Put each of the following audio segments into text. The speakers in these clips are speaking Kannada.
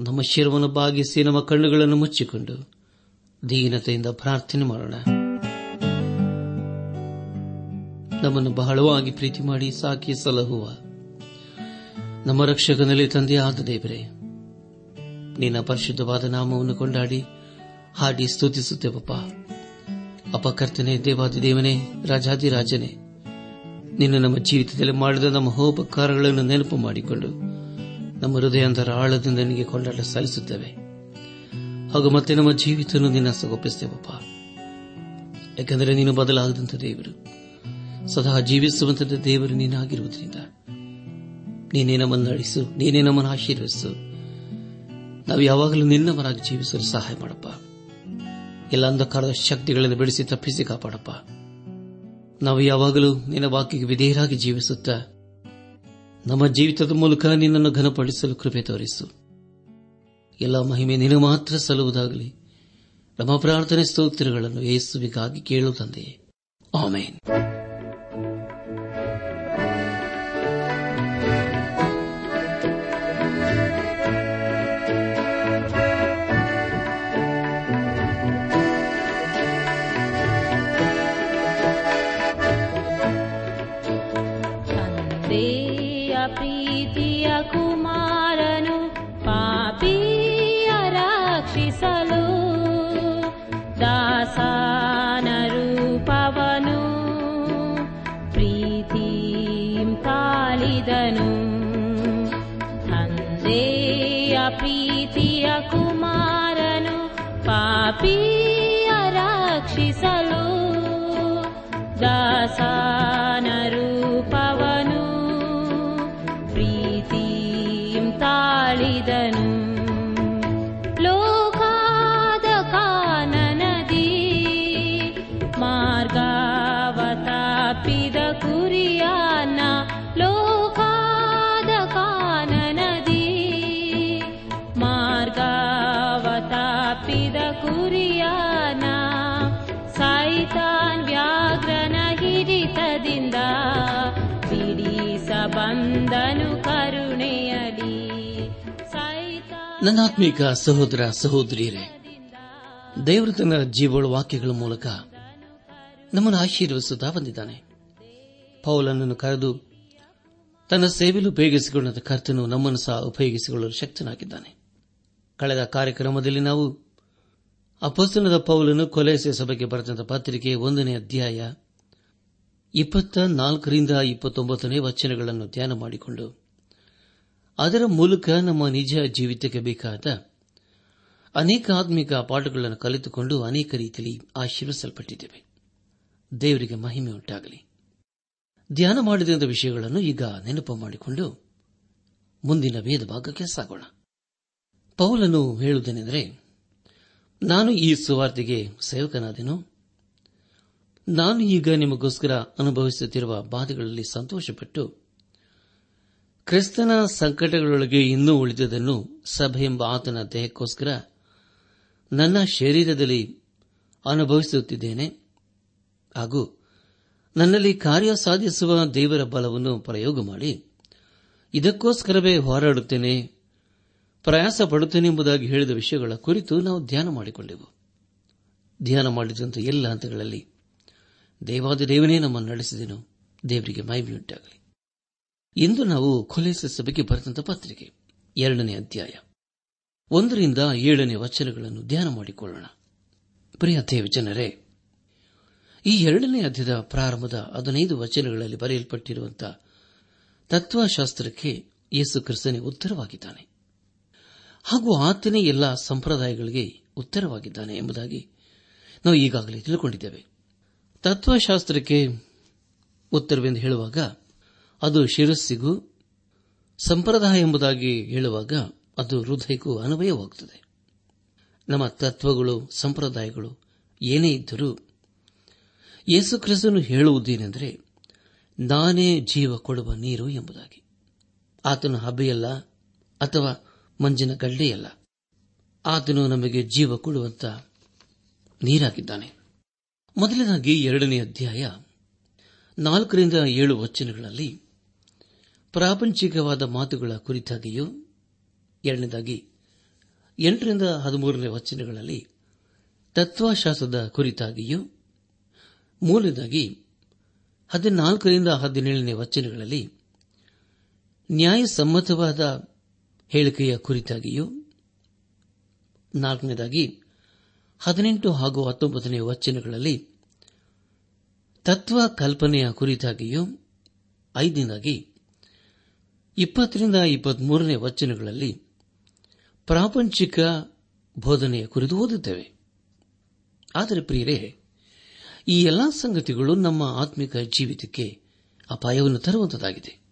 ನಮ್ಮ ಶಿರವನ್ನು ಬಾಗಿಸಿ ನಮ್ಮ ಕಣ್ಣುಗಳನ್ನು ಮುಚ್ಚಿಕೊಂಡು ದೀನತೆಯಿಂದ ಪ್ರಾರ್ಥನೆ ಮಾಡೋಣ. ನಮ್ಮನ್ನು ಬಹಳವಾಗಿ ಪ್ರೀತಿ ಮಾಡಿ ಸಾಕಿ ಸಲಹುವ ನಮ್ಮ ರಕ್ಷಕನಲ್ಲಿ ತಂದೆಯಾದ ದೇವರೇ, ನಿನ್ನ ಪರಿಶುದ್ಧವಾದ ನಾಮವನ್ನು ಕೊಂಡಾಡಿ ಹಾಡಿ ಸ್ತುತಿಸುತ್ತೇವಪ್ಪ. ಅಪಕರ್ತನೆ ದೇವಾದಿ ದೇವನೇ ರಾಜಾದಿರಾಜನೇ, ನಿನ್ನ ನಮ್ಮ ಜೀವಿತದಲ್ಲಿ ಮಾಡಿದ ನಮ್ಮ ಹೋಪಕಾರಗಳನ್ನು ನೆನಪು ಮಾಡಿಕೊಂಡು ನಮ್ಮ ಹೃದಯಾಂತರ ಆಳದಿಂದ ನಿನಗೆ ಕೊಂಡಾಟ ಸಲ್ಲಿಸುತ್ತೇವೆ. ಹಾಗೂ ಮತ್ತೆ ನಮ್ಮ ಜೀವಿತವನ್ನು ನಿನ್ನ ಸಗೊಪ್ಪಿಸ್ತೇವಪ್ಪ ಯಾಕೆಂದರೆ ನೀನು ಬದಲಾಗದಂಥ ದೇವರು. ಸದಾ ಜೀವಿಸುವಂತ ದೇವರು ನೀನಾಗಿರುವುದರಿಂದ. ನೀನೇ ನಮ್ಮನ್ನು ನಡೆಸು ನೀನೇ ನಮ್ಮನ್ನು ಆಶೀರ್ವದಿಸು. ನಾವು ಯಾವಾಗಲೂ ನಿನ್ನವರಾಗಿ ಜೀವಿಸಲು ಸಹಾಯ ಮಾಡಪ್ಪ. ಎಲ್ಲ ಅಂಧಕಾರದ ಶಕ್ತಿಗಳನ್ನು ಬಿಡಿಸಿ ತಪ್ಪಿಸಿ ಕಾಪಾಡಪ್ಪ. ನಾವು ಯಾವಾಗಲೂ ನಿನ್ನ ವಾಕ್ಯಕ್ಕೆ ವಿಧೇಯರಾಗಿ ಜೀವಿಸುತ್ತಾ ನಮ್ಮ ಜೀವಿತದ ಮೂಲಕ ನಿನ್ನನ್ನು ಘನಪಡಿಸಲು ಕೃಪೆ ತೋರಿಸು. ಎಲ್ಲ ಮಹಿಮೆ ನಿನ್ನ ಮಾತ್ರ ಸಲ್ಲುವುದಾಗಲಿ. ನಮ್ಮ ಪ್ರಾರ್ಥನೆ ಸ್ತೋತ್ರಗಳನ್ನು ಯೇಸುವಿಗಾಗಿ ತಂದೆ ಆಮೇನ್. ತಂದೆಯ प्रीतिय कुमारनु पापीयराक्षिसलु दासानरुपवनु प्रीतिं पालिदनु। हे अपीतिय कुमारनु पापी अराक्षलु दासा ಸೈತಾನ್ ವ್ಯಾಘ್ರನ ಹಿರಿತದಿಂದ ಬಂದನು ಕರುಣೆಯಲಿ. ನನ್ನಾತ್ಮೀಕ ಸಹೋದರ ಸಹೋದರಿಯರೇ, ದೇವರು ತನ್ನ ಜೀವಳ ವಾಕ್ಯಗಳ ಮೂಲಕ ನಮ್ಮನ್ನು ಆಶೀರ್ವದಿಸುತ್ತಾ ಬಂದಿದ್ದಾನೆ. ಪೌಲನನ್ನು ಕರೆದು ತನ್ನ ಸೇವೆಲು ಉಪಯೋಗಿಸಿಕೊಂಡ ಕರ್ತನು ನಮ್ಮನ್ನು ಸಹ ಉಪಯೋಗಿಸಿಕೊಳ್ಳಲು ಶಕ್ತನಾಗಿದ್ದಾನೆ. ಕಳೆದ ಕಾರ್ಯಕ್ರಮದಲ್ಲಿ ನಾವು ಅಪಸ್ತನದ ಪೌಲನು ಕೊಲೆಸೆ ಸಭೆಗೆ ಬರೆದಂತ ಪತ್ರಿಕೆ ಒಂದನೇ ಅಧ್ಯಾಯ ಇಪ್ಪತ್ತ ನಾಲ್ಕರಿಂದ ಇಪ್ಪತ್ತೊಂಬತ್ತನೇ ವಚನಗಳನ್ನು ಧ್ಯಾನ ಮಾಡಿಕೊಂಡು, ಅದರ ಮೂಲಕ ನಮ್ಮ ನಿಜ ಜೀವಿತಕ್ಕೆ ಬೇಕಾದ ಅನೇಕ ಆತ್ಮಿಕ ಪಾಠಗಳನ್ನು ಕಲಿತುಕೊಂಡು ಅನೇಕ ರೀತಿಯಲ್ಲಿ ಆಶೀರ್ವಿಸಲ್ಪಟ್ಟಿದ್ದೇವೆ ದೇವರಿಗೆ ಮಹಿಮೆ ಉಂಟಾಗಲಿ. ಧ್ಯಾನ ಮಾಡಿದಂಥ ವಿಷಯಗಳನ್ನು ಈಗ ನೆನಪು ಮಾಡಿಕೊಂಡು ಮುಂದಿನ ವೇದ ಭಾಗಕ್ಕೆ ಸಾಗೋಣ. ಪೌಲನು ಹೇಳುವುದೇನೆಂದರೆ ನಾನು ಈ ಸುವಾರ್ತೆಗೆ ಸೇವಕನಾದೆನು. ನಾನು ಈಗ ನಿಮಗೋಸ್ಕರ ಅನುಭವಿಸುತ್ತಿರುವ ಬಾಧೆಗಳಲ್ಲಿ ಸಂತೋಷಪಟ್ಟು ಕ್ರಿಸ್ತನ ಸಂಕಟಗಳೊಳಗೆ ಇನ್ನೂ ಉಳಿದದನ್ನು ಸಭೆ ಎಂಬ ಆತನ ದೇಹಕ್ಕೋಸ್ಕರ ನನ್ನ ಶರೀರದಲ್ಲಿ ಅನುಭವಿಸುತ್ತಿದ್ದೇನೆ. ಹಾಗೂ ನನ್ನಲ್ಲಿ ಕಾರ್ಯ ಸಾಧಿಸುವ ದೇವರ ಬಲವನ್ನು ಪ್ರಯೋಗ ಮಾಡಿ ಇದಕ್ಕೋಸ್ಕರವೇ ಹೋರಾಡುತ್ತೇನೆ. ಪ್ರಯಾಸ ಪಡುತ್ತೇನೆ ಎಂಬುದಾಗಿ ಹೇಳಿದ ವಿಷಯಗಳ ಕುರಿತು ನಾವು ಧ್ಯಾನ ಮಾಡಿಕೊಂಡೆವು. ಧ್ಯಾನ ಮಾಡಿದಂಥ ಎಲ್ಲ ಹಂತಗಳಲ್ಲಿ ದೇವಾದ ದೇವನೇ ನಮ್ಮನ್ನು ನಡೆಸಿದೆನು. ದೇವರಿಗೆ ಮೈಬಿಯುಂಟಾಗಲಿ ಇಂದು ನಾವು ಕೊಲೆಸ ಸಭೆಗೆ ಬರೆದಂತ ಪತ್ರಿಕೆ, ಎರಡನೇ ಅಧ್ಯಾಯ, ಒಂದರಿಂದ ಏಳನೇ ವಚನಗಳನ್ನು ಧ್ಯಾನ ಮಾಡಿಕೊಳ್ಳೋಣ. ಪ್ರಿಯ ದೇವಜನರೇ, ಈ ಎರಡನೇ ಅಧ್ಯದ ಪ್ರಾರಂಭದ ಹದಿನೈದು ವಚನಗಳಲ್ಲಿ ಬರೆಯಲ್ಪಟ್ಟಿರುವಂತಹ ತತ್ವಶಾಸ್ತ್ರಕ್ಕೆ ಯೇಸು ಕ್ರಿಸ್ತನೇ ಉತ್ತರವಾಗಿದ್ದಾನೆ. ಹಾಗೂ ಆತನೇ ಎಲ್ಲ ಸಂಪ್ರದಾಯಗಳಿಗೆ ಉತ್ತರವಾಗಿದ್ದಾನೆ ಎಂಬುದಾಗಿ ನಾವು ಈಗಾಗಲೇ ತಿಳಿದುಕೊಂಡಿದ್ದೇವೆ ತತ್ವಶಾಸ್ತ್ರಕ್ಕೆ ಉತ್ತರವೆಂದು ಹೇಳುವಾಗ ಅದು ಶಿರಸ್ಸಿಗೂ ಸಂಪ್ರದಾಯ ಎಂಬುದಾಗಿ ಹೇಳುವಾಗ ಅದು ಹೃದಯಕ್ಕೂ ಅನ್ವಯವಾಗುತ್ತದೆ. ನಮ್ಮ ತತ್ವಗಳು, ಸಂಪ್ರದಾಯಗಳು ಏನೇ ಇದ್ದರೂ ಯೇಸು ಕ್ರಿಸ್ತನು ಹೇಳುವುದೇನೆಂದರೆ ನಾನೇ ಜೀವ ಕೊಡುವ ನೀರು ಎಂಬುದಾಗಿ. ಆತನು ಹಬ್ಬೆಯಲ್ಲ ಅಥವಾ ಮಂಜಿನ ಗಡ್ಡೆಯಲ್ಲ ಆತನು ನಮಗೆ ಜೀವ ಕೊಡುವಂತ ನೀರಾಗಿದ್ದಾನೆ. ಮೊದಲನಾಗಿ ಎರಡನೇ ಅಧ್ಯಾಯ ನಾಲ್ಕರಿಂದ ಏಳು ವಚನಗಳಲ್ಲಿ ಪ್ರಾಪಂಚಿಕವಾದ ಮಾತುಗಳ ಕುರಿತಾಗಿಯೂ ಎರಡನೇದಾಗಿ ಎಂಟರಿಂದ ಹದಿಮೂರನೇ ವಚನಗಳಲ್ಲಿ ತತ್ವಶಾಸ್ತ್ರದ ಕುರಿತಾಗಿಯೂ ಮೂರನೇದಾಗಿ ಹದಿನಾಲ್ಕರಿಂದ ಹದಿನೇಳನೇ ವಚನಗಳಲ್ಲಿ ನ್ಯಾಯಸಮ್ಮತವಾದ ಹೇಳಿಕೆಯ ಕುರಿತಾಗಿಯೂ ನಾಲ್ಕನೇದಾಗಿ, ಹದಿನೆಂಟು ಹಾಗೂ ಹತ್ತೊಂಬತ್ತನೇ ವಚನಗಳಲ್ಲಿ ತತ್ವ ಕಲ್ಪನೆಯ ಕುರಿತಾಗಿಯೂ ಐದನೇದಾಗಿ, ಇಪ್ಪತ್ತರಿಂದ ಇಪ್ಪತ್ಮೂರನೇ ವಚನಗಳಲ್ಲಿ ಪ್ರಾಪಂಚಿಕ ಬೋಧನೆಯ ಕುರಿತು ಓದುತ್ತೇವೆ. ಆದರೆ ಪ್ರಿಯರೇ, ಈ ಎಲ್ಲಾ ಸಂಗತಿಗಳು ನಮ್ಮ ಆತ್ಮಿಕ ಜೀವಿತಕ್ಕೆ ಅಪಾಯವನ್ನು ತರುವಂತದಾಗಿದೆ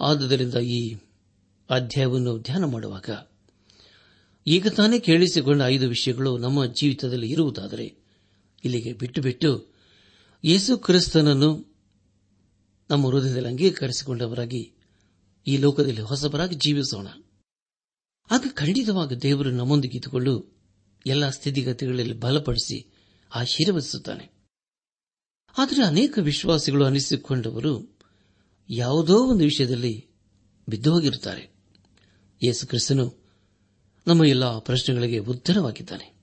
ಆದುದರಿಂದ ಈ ಅಧ್ಯಾಯವನ್ನು ಧ್ಯಾನ ಮಾಡುವಾಗ ಈಗ ತಾನೇ ಕೇಳಿಸಿಕೊಂಡ ಐದು ವಿಷಯಗಳು ನಮ್ಮ ಜೀವಿತದಲ್ಲಿ ಇರುವುದಾದರೆ ಇಲ್ಲಿಗೆ ಬಿಟ್ಟು ಬಿಟ್ಟು ಯೇಸು ಕ್ರಿಸ್ತನನ್ನು ನಮ್ಮ ಹೃದಯದಲ್ಲಿ ಅಂಗೀಕರಿಸಿಕೊಂಡವರಾಗಿ ಈ ಲೋಕದಲ್ಲಿ ಹೊಸಬರಾಗಿ ಜೀವಿಸೋಣ. ಆಗ ಖಂಡಿತವಾಗಿ ದೇವರು ನಮ್ಮೊಂದಿಗೆ ಇದ್ದುಕೊಂಡು ಎಲ್ಲ ಸ್ಥಿತಿಗತಿಗಳಲ್ಲಿ ಬಲಪಡಿಸಿ ಆಶೀರ್ವದಿಸುತ್ತಾನೆ. ಆದರೆ ಅನೇಕ ವಿಶ್ವಾಸಿಗಳು ಅನಿಸಿಕೊಂಡವರು ಯಾವುದೋ ಒಂದು ವಿಷಯದಲ್ಲಿ ಬಿದ್ದು ಹೋಗಿರುತ್ತಾರೆ. ಯೇಸು ಕ್ರಿಸ್ತನು ನಮ್ಮ ಎಲ್ಲ ಪ್ರಶ್ನೆಗಳಿಗೆ ಉತ್ತರವಾಗಿದ್ದಾನೆ.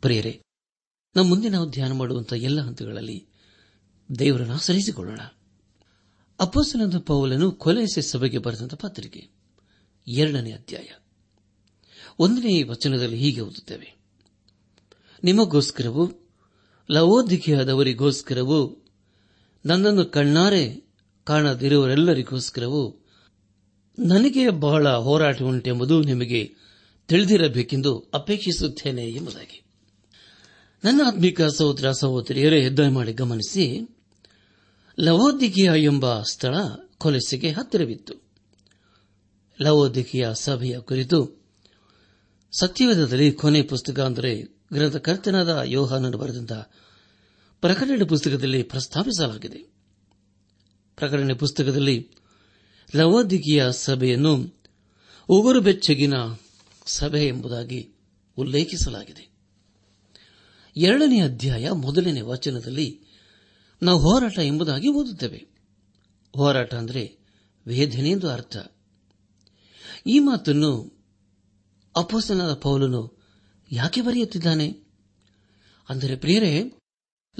ಪ್ರಿಯರೇ, ನಮ್ಮ ಮುಂದೆ ನಾವು ಧ್ಯಾನ ಮಾಡುವಂತಹ ಎಲ್ಲ ಹಂತಗಳಲ್ಲಿ ದೇವರನ್ನು ಆಶ್ರಯಿಸಿಕೊಳ್ಳೋಣ. ಅಪ್ಪಸನದ ಪೌಲನು ಕೊಲೆಸೆ ಸಭೆಗೆ ಬರೆದಂತಹ ಪತ್ರಿಕೆ, ಎರಡನೇ ಅಧ್ಯಾಯ. ಒಂದನೇ ವಚನದಲ್ಲಿ ಹೀಗೆ ಓದುತ್ತೇವೆ. ನಿಮಗೋಸ್ಕರವೂ, ಲವೋದಿಕೆಯಾದವರಿಗೋಸ್ಕರವೂ, ನನ್ನನ್ನು ಕಣ್ಣಾರೆ ಕಾಣದಿರುವರೆಲ್ಲರಿಗೋಸ್ಕರವೂ ನನಗೆ ಬಹಳ ಹೋರಾಟ ಉಂಟೆಂಬುದು ನಿಮಗೆ ತಿಳಿದಿರಬೇಕೆಂದು ಅಪೇಕ್ಷಿಸುತ್ತೇನೆ ಎಂಬುದಾಗಿ. ನನ್ನ ಆತ್ಮಿಕ ಸಹೋದರ ಸಹೋದರಿಯರೇ ಹೆದ್ದಾರಿ ಮಾಡಿ ಗಮನಿಸಿ. ಲವೋದಿಕೆಯ ಎಂಬ ಸ್ಥಳ ಕೊಲೆಸೆಗೆ ಹತ್ತಿರವಿತ್ತು. ಲವೋದಿಕಿಯ ಸಭೆಯ ಕುರಿತು ಸತ್ಯವೇಧದಲ್ಲಿ ಕೊನೆ ಪುಸ್ತಕ ಅಂದರೆ ಗ್ರಂಥಕರ್ತನಾದ ಯೋಹಾನನು ಬರೆದಂತಹ ಪ್ರಕಟಣೆ ಪುಸ್ತಕದಲ್ಲಿ ಪ್ರಸ್ತಾಪಿಸಲಾಗಿದೆ. ಪ್ರಕಟಣೆ ಪುಸ್ತಕದಲ್ಲಿ ಲವೋದಿಕೆಯ ಸಭೆಯನ್ನು ಉಗುರು ಬೆಚ್ಚಗಿನ ಸಭೆ ಎಂಬುದಾಗಿ ಉಲ್ಲೇಖಿಸಲಾಗಿದೆ. ಎರಡನೇ ಅಧ್ಯಾಯ ಮೊದಲನೇ ವಚನದಲ್ಲಿ ನಾವು ಹೋರಾಟ ಎಂಬುದಾಗಿ ಓದುತ್ತೇವೆ. ಹೋರಾಟ ಅಂದರೆ ವೇದನೆ ಎಂದು ಅರ್ಥ. ಈ ಮಾತನ್ನು ಅಪೋಸನಾದ ಪೌಲನು ಯಾಕೆ ಬರೆಯುತ್ತಿದ್ದಾನೆ? ಅಂದರೆ ಪ್ರಿಯರೇ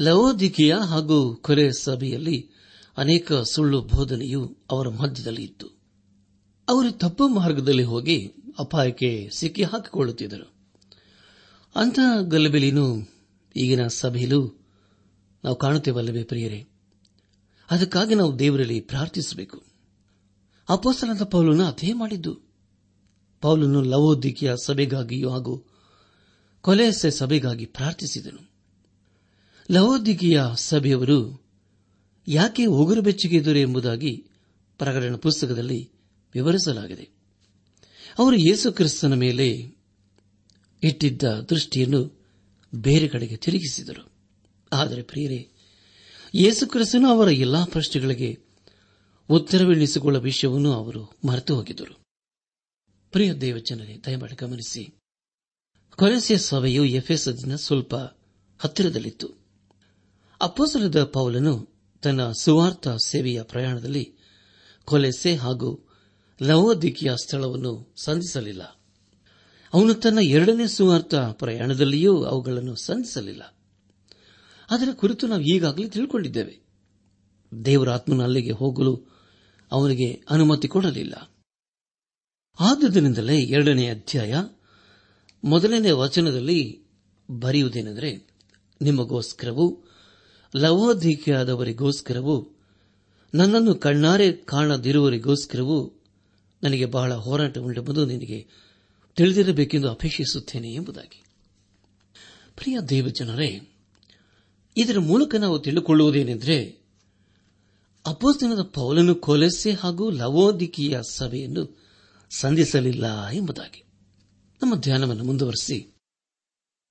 ಲವೋದಿಕೆಯ ಹಾಗೂ ಕೊರೆ ಸಭೆಯಲ್ಲಿ ಅನೇಕ ಸುಳ್ಳು ಬೋಧನೆಯು ಅವರ ಮಧ್ಯದಲ್ಲಿ ಇತ್ತು. ಅವರು ತಪ್ಪು ಮಾರ್ಗದಲ್ಲಿ ಹೋಗಿ ಅಪಾಯಕ್ಕೆ ಸಿಕ್ಕಿ ಹಾಕಿಕೊಳ್ಳುತ್ತಿದ್ದರು. ಅಂತಹ ಗಲಭೆಲಿನೂ ಈಗಿನ ಸಭೆಯಲ್ಲೂ ನಾವು ಕಾಣುತ್ತೇವಲ್ಲವೇ ಪ್ರಿಯರೇ? ಅದಕ್ಕಾಗಿ ನಾವು ದೇವರಲ್ಲಿ ಪ್ರಾರ್ಥಿಸಬೇಕು. ಅಪೋಸನದ ಪೌಲನ್ನು ಅದೇ ಮಾಡಿದ್ದು. ಪೌಲನ್ನು ಲವೋದಿಕೆಯ ಸಭೆಗಾಗಿಯೂ ಹಾಗೂ ಕೊಲೆಸೆ ಸಭೆಗಾಗಿ ಪ್ರಾರ್ಥಿಸಿದನು. ಲವೋದಿಕೆಯ ಸಭೆಯವರು ಯಾಕೆ ಉಗುರು ಬೆಚ್ಚಗಿದ್ದರು ಎಂಬುದಾಗಿ ಪ್ರಕಟಣ ಪುಸ್ತಕದಲ್ಲಿ ವಿವರಿಸಲಾಗಿದೆ. ಅವರು ಯೇಸು ಕ್ರಿಸ್ತನ ಮೇಲೆ ಇಟ್ಟಿದ್ದ ದೃಷ್ಟಿಯನ್ನು ಬೇರೆ ಕಡೆಗೆ ತಿರುಗಿಸಿದರು. ಆದರೆ ಪ್ರಿಯರೇ, ಯೇಸು ಕ್ರಿಸ್ತನು ಅವರ ಎಲ್ಲಾ ಪ್ರಶ್ನೆಗಳಿಗೆ ಉತ್ತರವೆಣಿಸಿಕೊಳ್ಳುವ ವಿಷಯವನ್ನು ಅವರು ಮರೆತು ಹೋಗಿದ್ದರು. ಪ್ರಿಯ ದೇವಜನರೇ, ದಯಮಾಡಿ ಗಮನಿಸಿ. ಕೊರೆಸಿಯ ಸಭೆಯು ಎಫ್ಎಸ್ಎಸ್ನ ಸ್ವಲ್ಪ ಹತ್ತಿರದಲ್ಲಿತ್ತು. ಅಪ್ಪಸಲದ ಪೌಲನು ತನ್ನ ಸುವಾರ್ಥ ಸೇವೆಯ ಪ್ರಯಾಣದಲ್ಲಿ ಕೊಲೆಸೆ ಹಾಗೂ ಲವೋದಿಕಿಯ ಸ್ಥಳವನ್ನು ಸಂಧಿಸಲಿಲ್ಲ. ಅವನು ತನ್ನ ಎರಡನೇ ಸುವಾರ್ಥ ಪ್ರಯಾಣದಲ್ಲಿಯೂ ಅವುಗಳನ್ನು ಸಂಧಿಸಲಿಲ್ಲ. ಅದರ ಕುರಿತು ನಾವು ಈಗಾಗಲೇ ತಿಳ್ಕೊಂಡಿದ್ದೇವೆ. ದೇವರ ಆತ್ಮನ ಅಲ್ಲಿಗೆ ಹೋಗಲು ಅವನಿಗೆ ಅನುಮತಿ ಕೊಡಲಿಲ್ಲ. ಆದ್ದರಿಂದಲೇ ಎರಡನೇ ಅಧ್ಯಾಯ ಮೊದಲನೇ ವಚನದಲ್ಲಿ ಬರೆಯುವುದೇನೆಂದರೆ, ನಿಮಗೋಸ್ಕರವೂ ಲವೋದಿಕೆಯಾದವರಿಗೋಸ್ಕರವೂ ನನ್ನನ್ನು ಕಣ್ಣಾರೆ ಕಾಣದಿರುವವರಿಗೋಸ್ಕರವೂ ನನಗೆ ಬಹಳ ಹೋರಾಟ ಉಂಟೆಂಬುದು ನಿನಗೆ ತಿಳಿದಿರಬೇಕೆಂದು ಅಪೇಕ್ಷಿಸುತ್ತೇನೆ ಎಂಬುದಾಗಿ. ಪ್ರಿಯ ದೇವಜನರೇ, ಇದರ ಮೂಲಕ ನಾವು ತಿಳಿದುಕೊಳ್ಳುವುದೇನೆಂದರೆ ಅಪೋಸ್ತನದ ಪೌಲನು ಕೊಲೆಸೆ ಹಾಗೂ ಲವೋದಿಕೀಯ ಸಭೆಯನ್ನು ಸಂಧಿಸಲಿಲ್ಲ ಎಂಬುದಾಗಿ. ನಮ್ಮ ಧ್ಯಾನವನ್ನು ಮುಂದುವರೆಸಿ.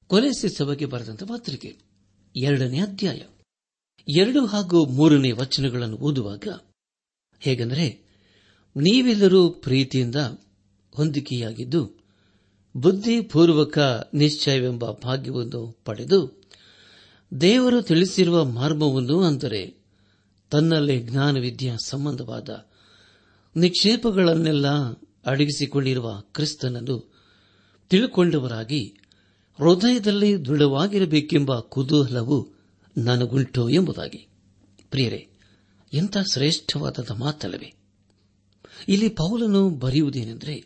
ಕೊಲೆಸೆ ಸಭೆಗೆ ಬರೆದಂತಹ ಪತ್ರಿಕೆ, ಎರಡನೇ ಅಧ್ಯಾಯ. ಎರಡು ಹಾಗೂ ಮೂರನೇ ವಚನಗಳನ್ನು ಓದುವಾಗ ಹೇಗೆಂದರೆ, ನೀವೆಲ್ಲರೂ ಪ್ರೀತಿಯಿಂದ ಹೊಂದಿಕೆಯಾಗಿದ್ದು, ಬುದ್ಧಿಪೂರ್ವಕ ನಿಶ್ಚಯವೆಂಬ ಭಾಗ್ಯವನ್ನು ಪಡೆದು, ದೇವರು ತಿಳಿಸಿರುವ ಮಾರ್ಮವನ್ನು ಅಂದರೆ ತನ್ನಲ್ಲೇ ಜ್ಞಾನವಿದ್ಯಾ ಸಂಬಂಧವಾದ ನಿಕ್ಷೇಪಗಳನ್ನೆಲ್ಲ ಅಡಗಿಸಿಕೊಂಡಿರುವ ಕ್ರಿಸ್ತನನ್ನು ತಿಳುಕೊಂಡವರಾಗಿ ಹೃದಯದಲ್ಲಿ ದೃಢವಾಗಿರಬೇಕೆಂಬ ಕುತೂಹಲವು ನನಗುಂಟು ಎಂಬುದಾಗಿ. ಪ್ರಿಯರೇ, ಎಂಥ ಶ್ರೇಷ್ಠವಾದ ಮಾತಲ್ಲವೇ. ಇಲ್ಲಿ ಪೌಲನು ಬರೆಯುವುದೇನೆಂದರೆ,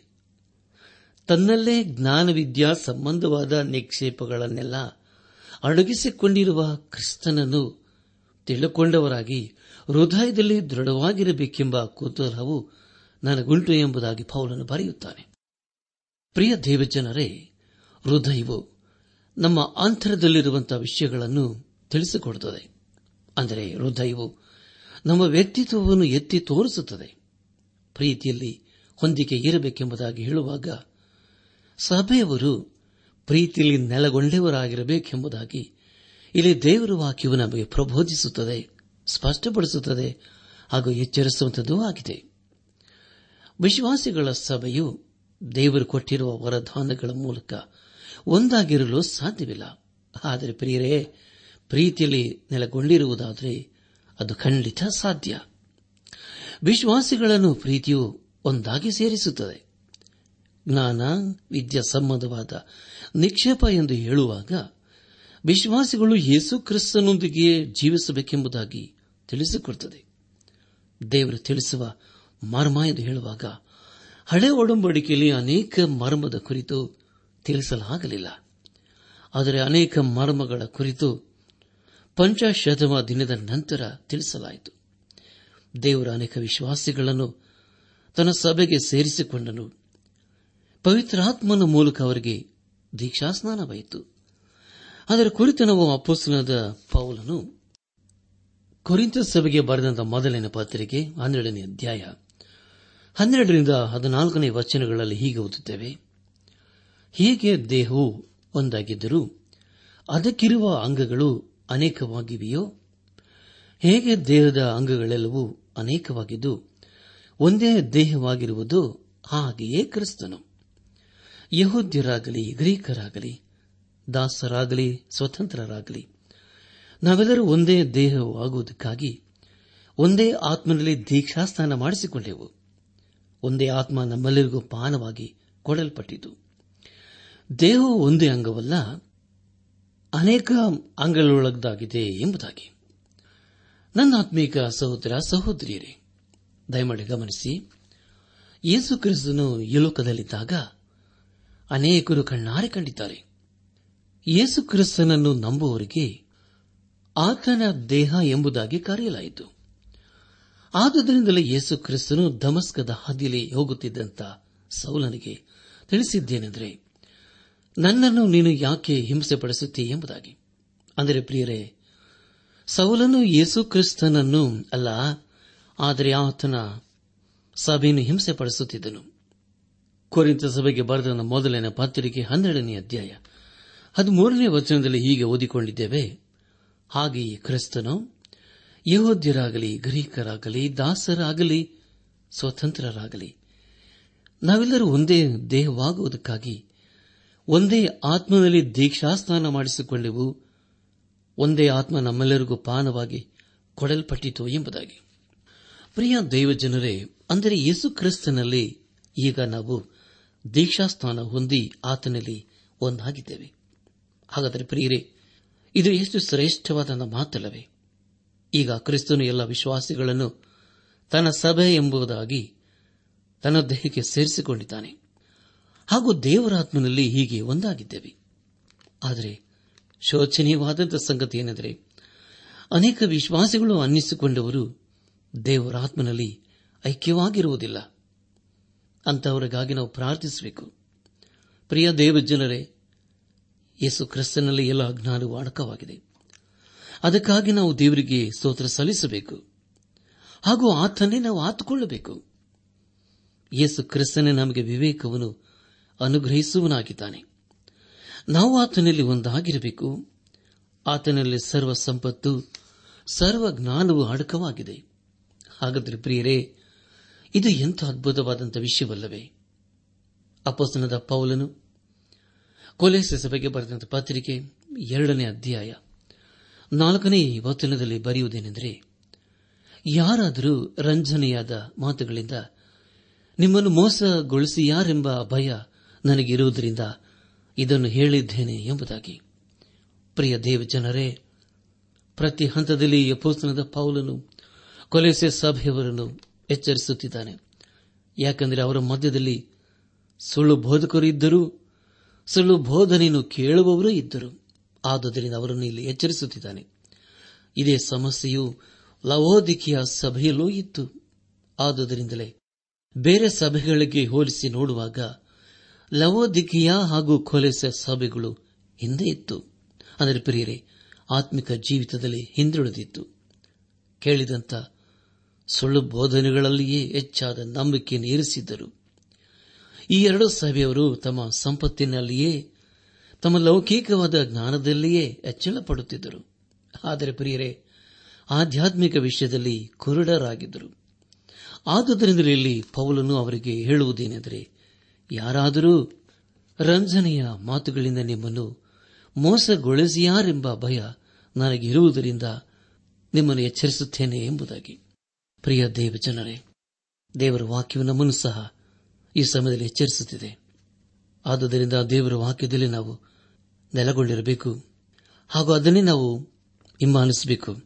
ತನ್ನಲ್ಲೇ ಜ್ಞಾನವಿದ್ಯಾ ಸಂಬಂಧವಾದ ನಿಕ್ಷೇಪಗಳನ್ನೆಲ್ಲ ಅಡಗಿಸಿಕೊಂಡಿರುವ ಕ್ರಿಸ್ತನನ್ನು ತಿಳುಕೊಂಡವರಾಗಿ ಹೃದಯದಲ್ಲಿ ದೃಢವಾಗಿರಬೇಕೆಂಬ ಕುತೂಹಲವು ನನಗುಂಟು ಎಂಬುದಾಗಿ ಪೌಲನು ಬರೆಯುತ್ತಾನೆ. ಪ್ರಿಯ ದೇವಜನರೇ, ಹೃದಯವು ನಮ್ಮ ಅಂತರದಲ್ಲಿರುವಂತಹ ವಿಷಯಗಳನ್ನು ತಿಳಿಸಿಕೊಡುತ್ತದೆ. ಅಂದರೆ ಹೃದಯವು ನಮ್ಮ ವ್ಯಕ್ತಿತ್ವವನ್ನು ಎತ್ತಿ ತೋರಿಸುತ್ತದೆ. ಪ್ರೀತಿಯಲ್ಲಿ ಹೊಂದಿಕೆ ಇರಬೇಕೆಂಬುದಾಗಿ ಹೇಳುವಾಗ ಸಭೆಯವರು ಪ್ರೀತಿಯಲ್ಲಿ ನೆಲಗೊಂಡವರಾಗಿರಬೇಕೆಂಬುದಾಗಿ ಇಲ್ಲಿ ದೇವರ ವಾಕ್ಯವು ನಮಗೆ ಪ್ರಬೋಧಿಸುತ್ತದೆ, ಸ್ಪಷ್ಟಪಡಿಸುತ್ತದೆ ಹಾಗೂ ಎಚ್ಚರಿಸುವಂಥದ್ದೂ ಆಗಿದೆ. ವಿಶ್ವಾಸಿಗಳ ಸಭೆಯು ದೇವರು ಕೊಟ್ಟಿರುವ ವರದಾನಗಳ ಮೂಲಕ ಒಂದಾಗಿರಲು ಸಾಧ್ಯವಿಲ್ಲ. ಆದರೆ ಪ್ರಿಯರೇ ಪ್ರೀತಿಯಲ್ಲಿ ನೆಲೆಗೊಂಡಿರುವುದಾದರೆ ಅದು ಖಂಡಿತ ಸಾಧ್ಯ. ವಿಶ್ವಾಸಿಗಳನ್ನು ಪ್ರೀತಿಯು ಒಂದಾಗಿ ಸೇರಿಸುತ್ತದೆ. ಜ್ಞಾನ, ವಿದ್ಯಾ ಸಂಬಂಧವಾದ ನಿಕ್ಷೇಪ ಎಂದು ಹೇಳುವಾಗ ವಿಶ್ವಾಸಿಗಳು ಯೇಸು ಕ್ರಿಸ್ತನೊಂದಿಗೆ ಜೀವಿಸಬೇಕೆಂಬುದಾಗಿ ತಿಳಿಸಿಕೊಡುತ್ತದೆ. ದೇವರು ತಿಳಿಸುವ ಮರ್ಮ ಎಂದು ಹೇಳುವಾಗ ಹಳೆ ಒಡಂಬಡಿಕೆಯಲ್ಲಿ ಅನೇಕ ಮರ್ಮದ ಕುರಿತು ತಿಳಿಸಲಾಗಲಿಲ್ಲ. ಆದರೆ ಅನೇಕ ಮರ್ಮಗಳ ಕುರಿತು ಪಂಚಶತಮ ದಿನದ ನಂತರ ತಿಳಿಸಲಾಯಿತು. ದೇವರ ಅನೇಕ ವಿಶ್ವಾಸಿಗಳನ್ನು ತನ್ನ ಸಭೆಗೆ ಸೇರಿಸಿಕೊಂಡನು. ಪವಿತ್ರಾತ್ಮನ ಮೂಲಕ ಅವರಿಗೆ ದೀಕ್ಷಾಸ್ನಾನವಾಯಿತು ಅದರ ಕುರಿತು ನಾವು ಅಪ್ಪೋಸ್ತನದ ಪೌಲನು ಕೊರಿಂತ ಸಭೆಗೆ ಬರೆದಂತ ಮೊದಲನೇ ಪತ್ರಿಕೆ ಹನ್ನೆರಡನೇ ಅಧ್ಯಾಯ ಹನ್ನೆರಡರಿಂದ ಹದಿನಾಲ್ಕನೇ ವಚನಗಳಲ್ಲಿ ಹೀಗೆ ಓದುತ್ತೇವೆ. ಹೀಗೆ ದೇಹವು ಒಂದಾಗಿದ್ದರೂ ಅದಕ್ಕಿರುವ ಅಂಗಗಳು ಅನೇಕವಾಗಿವೆಯೋ? ಹೇಗೆ ದೇಹದ ಅಂಗಗಳೆಲ್ಲವೂ ಅನೇಕವಾಗಿದ್ದು, ಒಂದೇ ದೇಹವಾಗಿರುವುದು ಹಾಗೆಯೇ ಕ್ರಿಸ್ತನು. ಯಹೂದ್ಯರಾಗಲಿ, ಗ್ರೀಕರಾಗಲಿ, ದಾಸರಾಗಲಿ, ಸ್ವತಂತ್ರರಾಗಲಿ, ನಾವೆಲ್ಲರೂ ಒಂದೇ ದೇಹವಾಗುವುದಕ್ಕಾಗಿ ಒಂದೇ ಆತ್ಮನಲ್ಲಿ ದೀಕ್ಷಾಸ್ನಾನ ಮಾಡಿಸಿಕೊಂಡೆವು. ಒಂದೇ ಆತ್ಮ ನಮ್ಮೆಲ್ಲರಿಗೂ ಪಾನವಾಗಿ ಕೊಡಲ್ಪಟ್ಟಿತು. ದೇಹವು ಒಂದೇ ಅಂಗವಲ್ಲ ಅನೇಕ ಅಂಗಗಳೊಳಗಾಗಿದೆ ಎಂಬುದಾಗಿ. ನನ್ನ ಆತ್ಮೀಕ ಸಹೋದರ, ಸಹೋದರಿಯರೇ, ದಯಮಾಡಿ ಗಮನಿಸಿ, ಯೇಸು ಕ್ರಿಸ್ತನು ಈ ಲೋಕದಲ್ಲಿದ್ದಾಗ ಅನೇಕರು ಕಣ್ಣಾರೆ ಕಂಡಿದ್ದಾರೆ. ಯೇಸು ಕ್ರಿಸ್ತನನ್ನು ನಂಬುವವರಿಗೆ ಆತನ ದೇಹ ಎಂಬುದಾಗಿ ಕರೆಯಲಾಯಿತು. ಆದುದರಿಂದಲೇ ಯೇಸು ಕ್ರಿಸ್ತನು ಧಮಸ್ಕದ ಹಾದಿಯಲ್ಲಿ ಹೋಗುತ್ತಿದ್ದಂತ ಸೌಲನಿಗೆ ತಿಳಿಸಿದ್ದೇನೆಂದರೆ ನನ್ನನ್ನು ನೀನು ಯಾಕೆ ಹಿಂಸೆ ಪಡಿಸುತ್ತೀ ಎಂಬುದಾಗಿ. ಅಂದರೆ ಪ್ರಿಯರೇ, ಸೌಲನು ಯೇಸು ಕ್ರಿಸ್ತನನ್ನು ಅಲ್ಲ, ಆದರೆ ಆತನ ಸಭೆಯನ್ನು ಹಿಂಸೆಪಡಿಸುತ್ತಿದ್ದನು. ಕೊರಿಂತ ಸಭೆಗೆ ಬರೆದ ಮೊದಲನೇ ಪತ್ರಿಕೆ ಹನ್ನೆರಡನೇ ಅಧ್ಯಾಯ ಹದಿಮೂರನೇ ವಚನದಲ್ಲಿ ಹೀಗೆ ಓದಿಕೊಂಡಿದ್ದೇವೆ. ಹಾಗೆಯೇ ಕ್ರಿಸ್ತನು ಯಹೋದ್ಯರಾಗಲಿ, ಗ್ರೀಕರಾಗಲಿ, ದಾಸರಾಗಲಿ, ಸ್ವತಂತ್ರರಾಗಲಿ, ನಾವೆಲ್ಲರೂ ಒಂದೇ ದೇಹವಾಗುವುದಕ್ಕಾಗಿ ಒಂದೇ ಆತ್ಮನಲ್ಲಿ ದೀಕ್ಷಾಸ್ನಾನ ಮಾಡಿಸಿಕೊಂಡೆವು ಒಂದೇ ಆತ್ಮ ನಮ್ಮೆಲ್ಲರಿಗೂ ಪಾನವಾಗಿ ಕೊಡಲ್ಪಟ್ಟಿತು ಎಂಬುದಾಗಿ. ಪ್ರಿಯ ದೈವಜನರೇ, ಅಂದರೆ ಯೇಸು ಕ್ರಿಸ್ತನಲ್ಲಿ ಈಗ ನಾವು ದೀಕ್ಷಾಸ್ನಾನ ಹೊಂದಿ ಆತನಲ್ಲಿ ಒಂದಾಗಿದ್ದೇವೆ. ಹಾಗಾದರೆ ಪ್ರಿಯರೇ, ಇದು ಎಷ್ಟು ಶ್ರೇಷ್ಠವಾದ ಮಾತಲ್ಲವೇ. ಈಗ ಕ್ರಿಸ್ತನು ಎಲ್ಲ ವಿಶ್ವಾಸಿಗಳನ್ನು ತನ್ನ ಸಭೆ ಎಂಬುದಾಗಿ ತನ್ನ ದೇಹಕ್ಕೆ ಸೇರಿಸಿಕೊಂಡಿದ್ದಾನೆ. ಹಾಗೂ ದೇವರಾತ್ಮನಲ್ಲಿ ಹೀಗೆ ಒಂದಾಗಿದ್ದೇವೆ. ಆದರೆ ಶೋಚನೀಯವಾದಂಥ ಸಂಗತಿ ಏನೆಂದರೆ, ಅನೇಕ ವಿಶ್ವಾಸಿಗಳು ಅನ್ನಿಸಿಕೊಂಡವರು ದೇವರಾತ್ಮನಲ್ಲಿ ಐಕ್ಯವಾಗಿರುವುದಿಲ್ಲ. ಅಂತಹವರಿಗಾಗಿ ನಾವು ಪ್ರಾರ್ಥಿಸಬೇಕು. ಪ್ರಿಯ ದೇವಜನರೇ, ಯೇಸು ಕ್ರಿಸ್ತನಲ್ಲಿ ಎಲ್ಲ ಅಜ್ಞಾನವು ಅಡಕವಾಗಿದೆ. ಅದಕ್ಕಾಗಿ ನಾವು ದೇವರಿಗೆ ಸ್ತೋತ್ರ ಸಲ್ಲಿಸಬೇಕು. ಹಾಗೂ ಆತನೇ ನಾವು ಆತುಕೊಳ್ಳಬೇಕು. ಯೇಸು ಕ್ರಿಸ್ತನೇ ನಮಗೆ ವಿವೇಕವನ್ನು ಅನುಗ್ರಹಿಸುವನಾಗಿದ್ದಾನೆ ನಾವು ಆತನಲ್ಲಿ ಒಂದಾಗಿರಬೇಕು. ಆತನಲ್ಲಿ ಸರ್ವ ಸಂಪತ್ತು ಸರ್ವ ಜ್ಞಾನವು ಅಡಕವಾಗಿದೆ. ಹಾಗಾದರೆ ಪ್ರಿಯರೇ, ಇದು ಎಂಥ ಅದ್ಭುತವಾದಂಥ ವಿಷಯವಲ್ಲವೇ? ಅಪಸನದ ಪೌಲನು ಕೊಲೆಸ ಸಭೆಗೆ ಬರೆದಂತ ಪತ್ರಿಕೆ ಎರಡನೇ ಅಧ್ಯಾಯ ನಾಲ್ಕನೇ ವಚನದಲ್ಲಿ ಬರೆಯುವುದೇನೆಂದರೆ, ಯಾರಾದರೂ ರಂಜನೆಯಾದ ಮಾತುಗಳಿಂದ ನಿಮ್ಮನ್ನು ಮೋಸಗೊಳಿಸಿ ಯಾರೆಂಬ ಭಯ ನನಗಿರುವುದರಿಂದ ಇದನ್ನು ಹೇಳಿದ್ದೇನೆ ಎಂಬುದಾಗಿ. ಪ್ರಿಯ ದೇವಜನರೇ, ಪ್ರತಿ ಹಂತದಲ್ಲಿ ಯಪೋಸ್ತನದ ಪೌಲನು ಕೊಲೆಸೆ ಸಭೆಯವರನ್ನು ಎಚ್ಚರಿಸುತ್ತಿದ್ದಾನೆ. ಯಾಕೆಂದರೆ ಅವರ ಮಧ್ಯದಲ್ಲಿ ಸುಳ್ಳು ಬೋಧಕರು ಇದ್ದರು, ಸುಳ್ಳು ಬೋಧನೆಯನ್ನು ಕೇಳುವವರೂ ಇದ್ದರು. ಆದುದರಿಂದ ಅವರನ್ನು ಇಲ್ಲಿ ಎಚ್ಚರಿಸುತ್ತಿದ್ದಾನೆ. ಇದೇ ಸಮಸ್ಯೆಯು ಲವೋದಿಕೆಯ ಸಭೆಯಲ್ಲೂ ಇತ್ತು. ಆದುದರಿಂದಲೇ ಬೇರೆ ಸಭೆಗಳಿಗೆ ಹೋಲಿಸಿ ನೋಡುವಾಗ ಲವೋದಿಕೆಯ ಹಾಗೂ ಕೊಲೆಸ ಸಭೆಗಳು ಹಿಂದೆ ಇತ್ತು. ಅಂದರೆ ಪ್ರಿಯರೇ, ಆತ್ಮಿಕ ಜೀವಿತದಲ್ಲಿ ಹಿಂದುಳಿದಿತ್ತು. ಕೇಳಿದಂತ ಸುಳ್ಳು ಬೋಧನೆಗಳಲ್ಲಿಯೇ ಹೆಚ್ಚಾದ ನಂಬಿಕೆಯನ್ನು ಇರಿಸಿದ್ದರು. ಈ ಎರಡು ಸಭೆಯವರು ತಮ್ಮ ಸಂಪತ್ತಿನಲ್ಲಿಯೇ, ತಮ್ಮ ಲೌಕಿಕವಾದ ಜ್ಞಾನದಲ್ಲಿಯೇ ಹೆಚ್ಚಳ ಪಡುತ್ತಿದ್ದರು ಆದರೆ ಪ್ರಿಯರೇ, ಆಧ್ಯಾತ್ಮಿಕ ವಿಷಯದಲ್ಲಿ ಕುರುಡರಾಗಿದ್ದರು. ಆದುದರಿಂದಲೇ ಇಲ್ಲಿ ಪೌಲನು ಅವರಿಗೆ ಹೇಳುವುದೇನೆಂದರೆ ಯಾರಾದರೂ ರಂಜನೆಯ ಮಾತುಗಳಿಂದ ನಿಮ್ಮನ್ನು ಮೋಸಗೊಳಿಸಿಯಾರೆಂಬ ಭಯ ನನಗಿರುವುದರಿಂದ ನಿಮ್ಮನ್ನು ಎಚ್ಚರಿಸುತ್ತೇನೆ ಎಂಬುದಾಗಿ. ಪ್ರಿಯ ದೇವ ಜನರೇ ದೇವರ ವಾಕ್ಯವು ನಮ್ಮನ್ನು ಸಹ ಈ ಸಮಯದಲ್ಲಿ ಎಚ್ಚರಿಸುತ್ತಿದೆ. ಆದುದರಿಂದ ದೇವರ ವಾಕ್ಯದಲ್ಲಿ ನಾವು ನೆಲೆಗೊಂಡಿರಬೇಕು. ಹಾಗೂ ಅದನ್ನೇ ನಾವು ಹಿಮ್ಮಾನಿಸಬೇಕು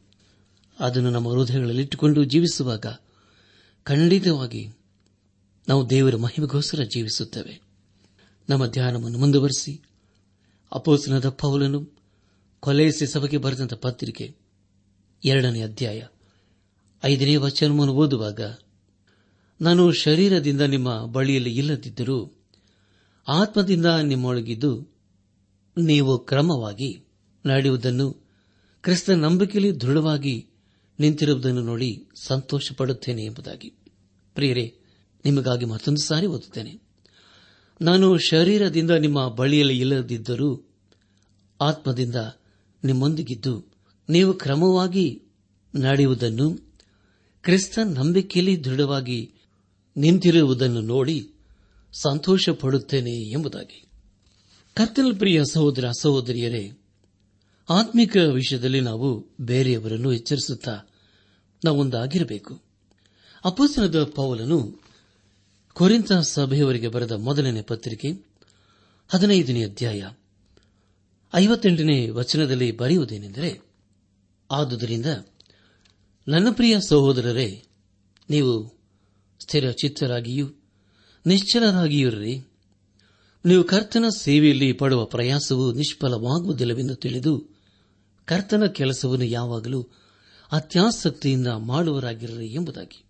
ಅದನ್ನು ನಮ್ಮ ಹೃದಯಗಳಲ್ಲಿಟ್ಟುಕೊಂಡು ಜೀವಿಸುವಾಗ ಖಂಡಿತವಾಗಿ ನಾವು ದೇವರ ಮಹಿಮೆಗೋಸ್ಕರ ಜೀವಿಸುತ್ತೇವೆ. ನಮ್ಮ ಧ್ಯಾನವನ್ನು ಮುಂದುವರೆಸಿ ಅಪೋಸನದ ಪೌಲನು ಕೊಲೆಯಸಿ ಸಭೆಗೆ ಬರೆದಂತ ಪತ್ರಿಕೆ ಎರಡನೇ ಅಧ್ಯಾಯ ಐದನೇ ವಚನವನ್ನು ಓದುವಾಗ, ನಾನು ಶರೀರದಿಂದ ನಿಮ್ಮ ಬಳಿಯಲ್ಲಿ ಇಲ್ಲದಿದ್ದರೂ ಆತ್ಮದಿಂದ ನಿಮ್ಮೊಳಗಿದ್ದು ನೀವು ಕ್ರಮವಾಗಿ ನಡೆಯುವುದನ್ನು ಕ್ರಿಸ್ತ ನಂಬಿಕೆಯಲ್ಲಿ ದೃಢವಾಗಿ ನಿಂತಿರುವುದನ್ನು ನೋಡಿ ಸಂತೋಷಪಡುತ್ತೇನೆ ಎಂಬುದಾಗಿ. ಪ್ರಿಯರೇ ನಿಮಗಾಗಿ ಮತ್ತೊಂದು ಸಾರಿ ಓದುತ್ತೇನೆ. ನಾನು ಶರೀರದಿಂದ ನಿಮ್ಮ ಬಳಿಯಲ್ಲಿ ಇಲ್ಲದಿದ್ದರೂ ಆತ್ಮದಿಂದ ನಿಮ್ಮೊಂದಿಗಿದ್ದು ನೀವು ಕ್ರಮವಾಗಿ ನಡೆಯುವುದನ್ನು ಕ್ರಿಸ್ತ ನಂಬಿಕೆಯಲ್ಲಿ ದೃಢವಾಗಿ ನಿಂತಿರುವುದನ್ನು ನೋಡಿ ಸಂತೋಷ ಪಡುತ್ತೇನೆ ಎಂಬುದಾಗಿ. ಕರ್ತನ ಪ್ರಿಯ ಸಹೋದರ, ಸಹೋದರಿಯರೇ, ಆತ್ಮಿಕ ವಿಷಯದಲ್ಲಿ ನಾವು ಬೇರೆಯವರನ್ನು ಎಚ್ಚರಿಸುತ್ತಾ ನಾವೊಂದಾಗಿರಬೇಕು. ಅಪೋಸನದ ಪೌಲನು ಕೊರಿಂತ ಸಭೆಯವರಿಗೆ ಬರೆದ ಮೊದಲನೇ ಪತ್ರಿಕೆ, ಹದಿನೈದನೇ ಅಧ್ಯಾಯ, ಐವತ್ತೆಂಟನೇ ವಚನದಲ್ಲಿ ಬರೆಯುವುದೇನೆಂದರೆ, ಆದುದರಿಂದ ನನ್ನ ಪ್ರಿಯ ಸಹೋದರರೇ, ನೀವು ಸ್ಥಿರ ಚಿತ್ತರಾಗಿಯೂ ನಿಶ್ಚಲರಾಗಿಯೂರ್ರಿ ನೀವು ಕರ್ತನ ಸೇವೆಯಲ್ಲಿ ಪಡುವ ಪ್ರಯಾಸವು ನಿಷ್ಫಲವಾಗುವುದಿಲ್ಲವೆಂದು ತಿಳಿದು ಕರ್ತನ ಕೆಲಸವನ್ನು ಯಾವಾಗಲೂ ಅತ್ಯಾಸಕ್ತಿಯಿಂದ ಮಾಡುವರಾಗಿರ್ರಿ ಎಂಬುದಾಗಿ.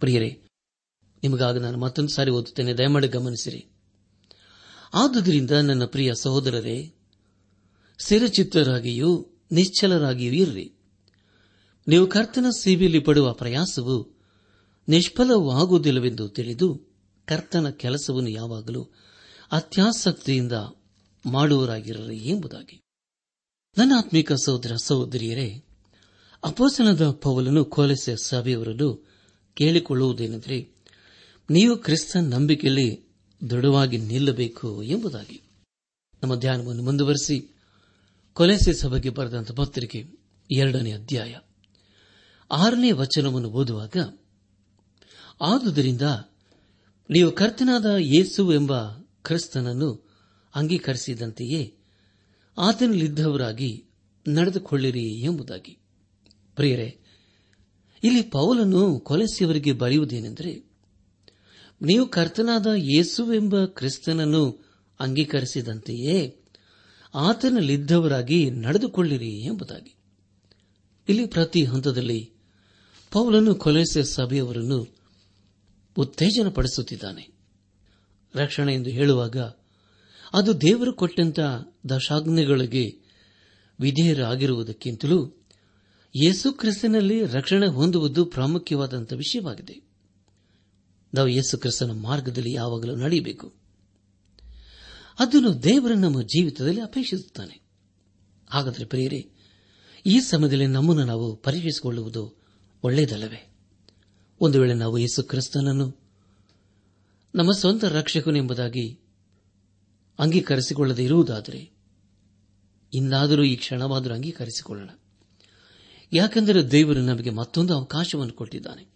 ಪ್ರಿಯರೇ ನಿಮಗಾಗ ನಾನು ಮತ್ತೊಂದು ಸಾರಿ ಓದುತ್ತೇನೆ. ದಯಮಾಡಿ ಗಮನಿಸಿರಿ. ಆದುದರಿಂದ ನನ್ನ ಪ್ರಿಯ ಸಹೋದರರೇ, ಸ್ಥಿರಚಿತ್ತರಾಗಿಯೂ ನಿಶ್ಚಲರಾಗಿಯೂ ಇರ್ರಿ. ನೀವು ಕರ್ತನ ಸೇವೆಯಲ್ಲಿ ಪಡುವ ಪ್ರಯಾಸವು ನಿಷ್ಫಲವಾಗುವುದಿಲ್ಲವೆಂದು ತಿಳಿದು ಕರ್ತನ ಕೆಲಸವನ್ನು ಯಾವಾಗಲೂ ಅತ್ಯಾಸಕ್ತಿಯಿಂದ ಮಾಡುವರಾಗಿರಲಿ ಎಂಬುದಾಗಿ. ನನ್ನ ಆತ್ಮಿಕ ಸಹೋದರ ಸಹೋದರಿಯರೇ ಅಪೋಸನದ ಪೌಲನು ಕೋಲೆಸೆ ಸಭೆಯವರನ್ನು ಕೇಳಿಕೊಳ್ಳುವುದೇನೆಂದರೆ ನೀವು ಕ್ರಿಸ್ತನ್ ನಂಬಿಕೆಯಲ್ಲಿ ದೃಢವಾಗಿ ನಿಲ್ಲಬೇಕು ಎಂಬುದಾಗಿ. ನಮ್ಮ ಧ್ಯಾನವನ್ನು ಮುಂದುವರೆಸಿ ಕೊಲೆಸೆ ಸಭೆಗೆ ಬರೆದಂತಹ ಪತ್ರಿಕೆ ಎರಡನೇ ಅಧ್ಯಾಯ ಆರನೇ ವಚನವನ್ನು ಓದುವಾಗ, ಆದುದರಿಂದ ನೀವು ಕರ್ತನಾದ ಯೇಸು ಎಂಬ ಕ್ರಿಸ್ತನನ್ನು ಅಂಗೀಕರಿಸಿದಂತೆಯೇ ಆತನಲ್ಲಿದ್ದವರಾಗಿ ನಡೆದುಕೊಳ್ಳಿರಿ ಎಂಬುದಾಗಿ. ಪ್ರಿಯರೇ, ಇಲ್ಲಿ ಪೌಲನ್ನು ಕೊಲೆಸಿಯವರಿಗೆ ಬರೆಯುವುದೇನೆಂದರೆ ನೀವು ಕರ್ತನಾದ ಯೇಸುವೆಂಬ ಕ್ರಿಸ್ತನನ್ನು ಅಂಗೀಕರಿಸಿದಂತೆಯೇ ಆತನಲ್ಲಿದ್ದವರಾಗಿ ನಡೆದುಕೊಳ್ಳಿರಿ ಎಂಬುದಾಗಿ. ಇಲ್ಲಿ ಪ್ರತಿ ಹಂತದಲ್ಲಿ ಪೌಲನು ಕೊಲೆಸೆ ಸಭೆಯವರನ್ನು ಉತ್ತೇಜನಪಡಿಸುತ್ತಿದ್ದಾನೆ. ರಕ್ಷಣೆ ಎಂದು ಹೇಳುವಾಗ ಅದು ದೇವರು ಕೊಟ್ಟಂತ ದಶಾಜ್ಞೆಗಳಿಗೆ ವಿಧೇಯರಾಗಿರುವುದಕ್ಕಿಂತಲೂ ಯೇಸು ಕ್ರಿಸ್ತನಲ್ಲಿ ರಕ್ಷಣೆ ಹೊಂದುವುದು ಪ್ರಾಮುಖ್ಯವಾದಂಥ ವಿಷಯವಾಗಿದೆ. ನಾವು ಯೇಸು ಕ್ರಿಸ್ತನ ಮಾರ್ಗದಲ್ಲಿ ಯಾವಾಗಲೂ ನಡೆಯಬೇಕು. ಅದನ್ನು ದೇವರು ನಮ್ಮ ಜೀವಿತದಲ್ಲಿ ಅಪೇಕ್ಷಿಸುತ್ತಾನೆ. ಹಾಗಾದರೆ ಪ್ರಿಯರೇ, ಈ ಸಮಯದಲ್ಲಿ ನಮ್ಮನ್ನು ನಾವು ಪರೀಕ್ಷಿಸಿಕೊಳ್ಳುವುದು ಒಳ್ಳೆಯದಲ್ಲವೇ? ಒಂದು ವೇಳೆ ನಾವು ಯೇಸು ಕ್ರಿಸ್ತನನ್ನು ನಮ್ಮ ಸ್ವಂತ ರಕ್ಷಕನೆಂಬುದಾಗಿ ಅಂಗೀಕರಿಸಿಕೊಳ್ಳದೇ ಇರುವುದಾದರೆ ಇಂದಾದರೂ ಈ ಕ್ಷಣವಾದರೂ ಅಂಗೀಕರಿಸಿಕೊಳ್ಳೋಣ. ಯಾಕೆಂದರೆ ದೇವರು ನಮಗೆ ಮತ್ತೊಂದು ಅವಕಾಶವನ್ನು ಕೊಟ್ಟಿದ್ದಾನೆ.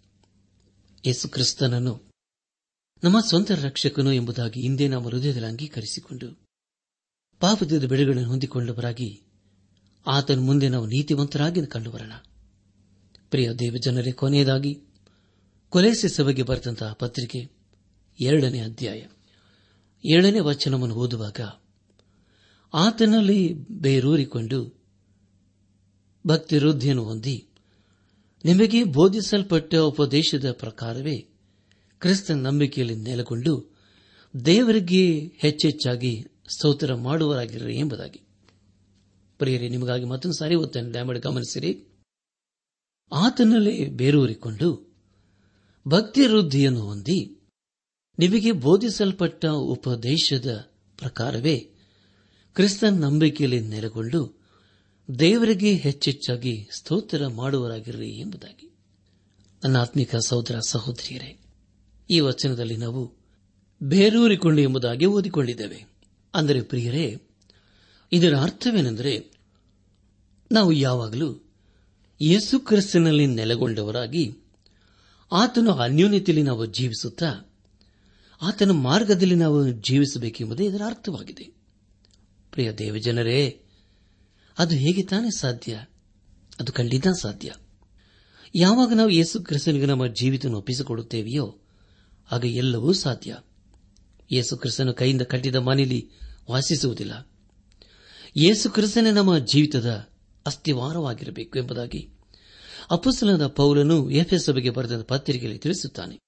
ಯೇಸು ಕ್ರಿಸ್ತನನ್ನು ನಮ್ಮ ಸ್ವಂತ ರಕ್ಷಕನು ಎಂಬುದಾಗಿ ಹಿಂದೆ ನಮ್ಮ ಹೃದಯದಲ್ಲಿ ಅಂಗೀಕರಿಸಿಕೊಂಡು ಪಾಪದ ಬೆಳೆಗಳನ್ನು ಹೊಂದಿಕೊಂಡವರಾಗಿ ಆತನ ಮುಂದೆ ನಾವು ನೀತಿವಂತರಾಗಿ ಕಂಡುಬರೋಣ. ಪ್ರಿಯ ದೇವಜನರೇ, ಕೊನೆಯದಾಗಿ ಕೊಲೆಸೆ ಸಭೆಗೆ ಬರೆದಂತಹ ಪತ್ರಿಕೆ ಎರಡನೇ ಅಧ್ಯಾಯ. ಏಳನೇ ವಚನವನ್ನು ಓದುವಾಗ ಆತನಲ್ಲಿ ಬೇರೂರಿಕೊಂಡು ಭಕ್ತಿ ವೃದ್ಧಿಯನ್ನು ಹೊಂದಿ ನಿಮಗೆ ಬೋಧಿಸಲ್ಪಟ್ಟ ಉಪದೇಶದ ಪ್ರಕಾರವೇ ಕ್ರಿಸ್ತನ ನಂಬಿಕೆಯಲ್ಲಿ ನೆಲೆಗೊಂಡು ದೇವರಿಗೆ ಹೆಚ್ಚೆಚ್ಚಾಗಿ ಸ್ತೋತ್ರ ಮಾಡುವರಾಗಿರಲಿ ಎಂಬುದಾಗಿ. ಪ್ರಿಯರೇ, ನಿಮಗಾಗಿ ಮತ್ತೊಂದು ಸಾರಿ ಒತ್ತನ್ನು ದಯಮಾಡಿ ಗಮನಿಸಿರಿ. ಆತನಲ್ಲೇ ಬೇರೂರಿಕೊಂಡು ಭಕ್ತಿ ವೃದ್ಧಿಯನ್ನು ಹೊಂದಿ ನಿಮಗೆ ಬೋಧಿಸಲ್ಪಟ್ಟ ಉಪದೇಶದ ಪ್ರಕಾರವೇ ಕ್ರಿಸ್ತನ್ ನಂಬಿಕೆಯಲ್ಲಿ ನೆಲೆಗೊಂಡು ದೇವರಿಗೆ ಹೆಚ್ಚೆಚ್ಚಾಗಿ ಸ್ತೋತ್ರ ಮಾಡುವರಾಗಿರ್ರಿ ಎಂಬುದಾಗಿ. ನನ್ನ ಆತ್ಮಿಕ ಸಹೋದರ ಸಹೋದರಿಯರೇ ಈ ವಚನದಲ್ಲಿ ನಾವು ಬೇರೂರಿಕೊಂಡು ಎಂಬುದಾಗಿ ಓದಿಕೊಂಡಿದ್ದೇವೆ. ಅಂದರೆ ಪ್ರಿಯರೇ, ಇದರ ಅರ್ಥವೇನೆಂದರೆ ನಾವು ಯಾವಾಗಲೂ ಯೇಸು ಕ್ರಿಸ್ತನಲ್ಲಿ ನೆಲೆಗೊಂಡವರಾಗಿ ಆತನ ಅನ್ಯೋನ್ಯತೆಯಲ್ಲಿ ನಾವು ಜೀವಿಸುತ್ತಾ ಆತನ ಮಾರ್ಗದಲ್ಲಿ ನಾವು ಜೀವಿಸಬೇಕೆಂಬುದೇ ಇದರ ಅರ್ಥವಾಗಿದೆ. ಪ್ರಿಯ ದೇವಜನರೇ, ಅದು ಹೇಗೆ ತಾನೇ ಸಾಧ್ಯ? ಅದು ಖಂಡಿತ ಸಾಧ್ಯ. ಯಾವಾಗ ನಾವು ಯೇಸು ಕ್ರಿಸ್ತನಿಗೆ ನಮ್ಮ ಜೀವಿತ ಒಪ್ಪಿಸಿಕೊಡುತ್ತೇವೆಯೋ ಆಗ ಎಲ್ಲವೂ ಸಾಧ್ಯ. ಯೇಸು ಕ್ರಿಸ್ತನು ಕೈಯಿಂದ ಕಟ್ಟಿದ ಮನೆಯಲ್ಲಿ ವಾಸಿಸುವುದಿಲ್ಲ. ಯೇಸು ಕ್ರಿಸ್ತನೇ ನಮ್ಮ ಜೀವಿತದ ಅಸ್ಥಿವಾರವಾಗಿರಬೇಕು ಎಂಬುದಾಗಿ ಅಪುಸ್ತಲದ ಪೌಲನು ಎಫ್ಎಸ್ಸಭೆಗೆ ಬರೆದ ಪತ್ರಿಕೆಯಲ್ಲಿ ತಿಳಿಸುತ್ತಾನೆ.